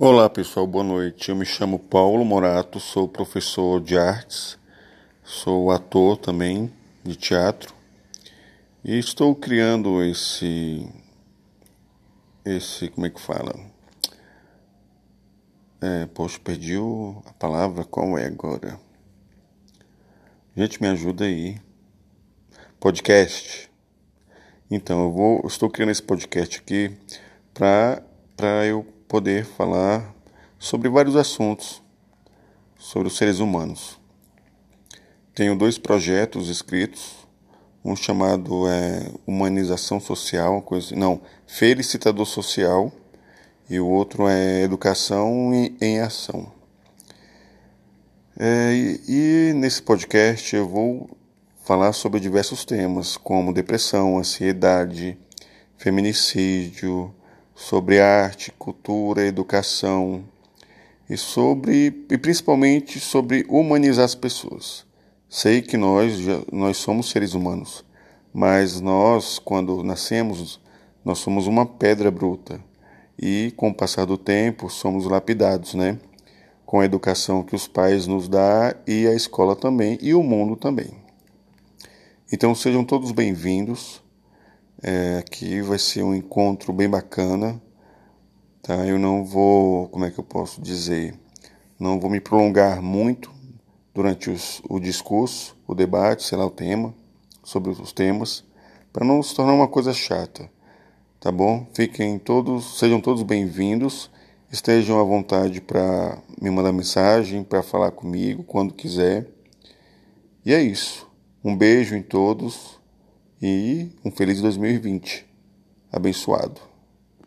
Olá pessoal, boa noite. Eu me chamo Paulo Morato, sou professor de artes, sou ator também de teatro e estou criando esse. Esse. Como é que fala? É, poxa, perdi a palavra, qual é agora? Gente, me ajuda aí. Podcast. Então, eu vou, estou criando esse podcast aqui para eu poder falar sobre vários assuntos sobre os seres humanos. Tenho dois projetos escritos, um chamado é, Humanização Social, coisa, não, Felicitador Social, e o outro é Educação em, em Ação. É, e, e nesse podcast eu vou falar sobre diversos temas, como depressão, ansiedade, feminicídio, sobre arte, cultura, educação e sobre e principalmente sobre humanizar as pessoas. Sei que nós já, nós somos seres humanos, mas nós quando nascemos nós somos uma pedra bruta e com o passar do tempo somos lapidados, né? Com a educação que os pais nos dá e a escola também e o mundo também. Então sejam todos bem-vindos. É, aqui vai ser um encontro bem bacana, tá? Eu não vou, como é que eu posso dizer, não vou me prolongar muito durante os, o discurso, o debate, sei lá o tema, sobre os temas, para não se tornar uma coisa chata, tá bom? Fiquem todos, sejam todos bem-vindos, estejam à vontade para me mandar mensagem, para falar comigo quando quiser. E é isso. Um beijo em todos e um feliz 2020. Abençoado.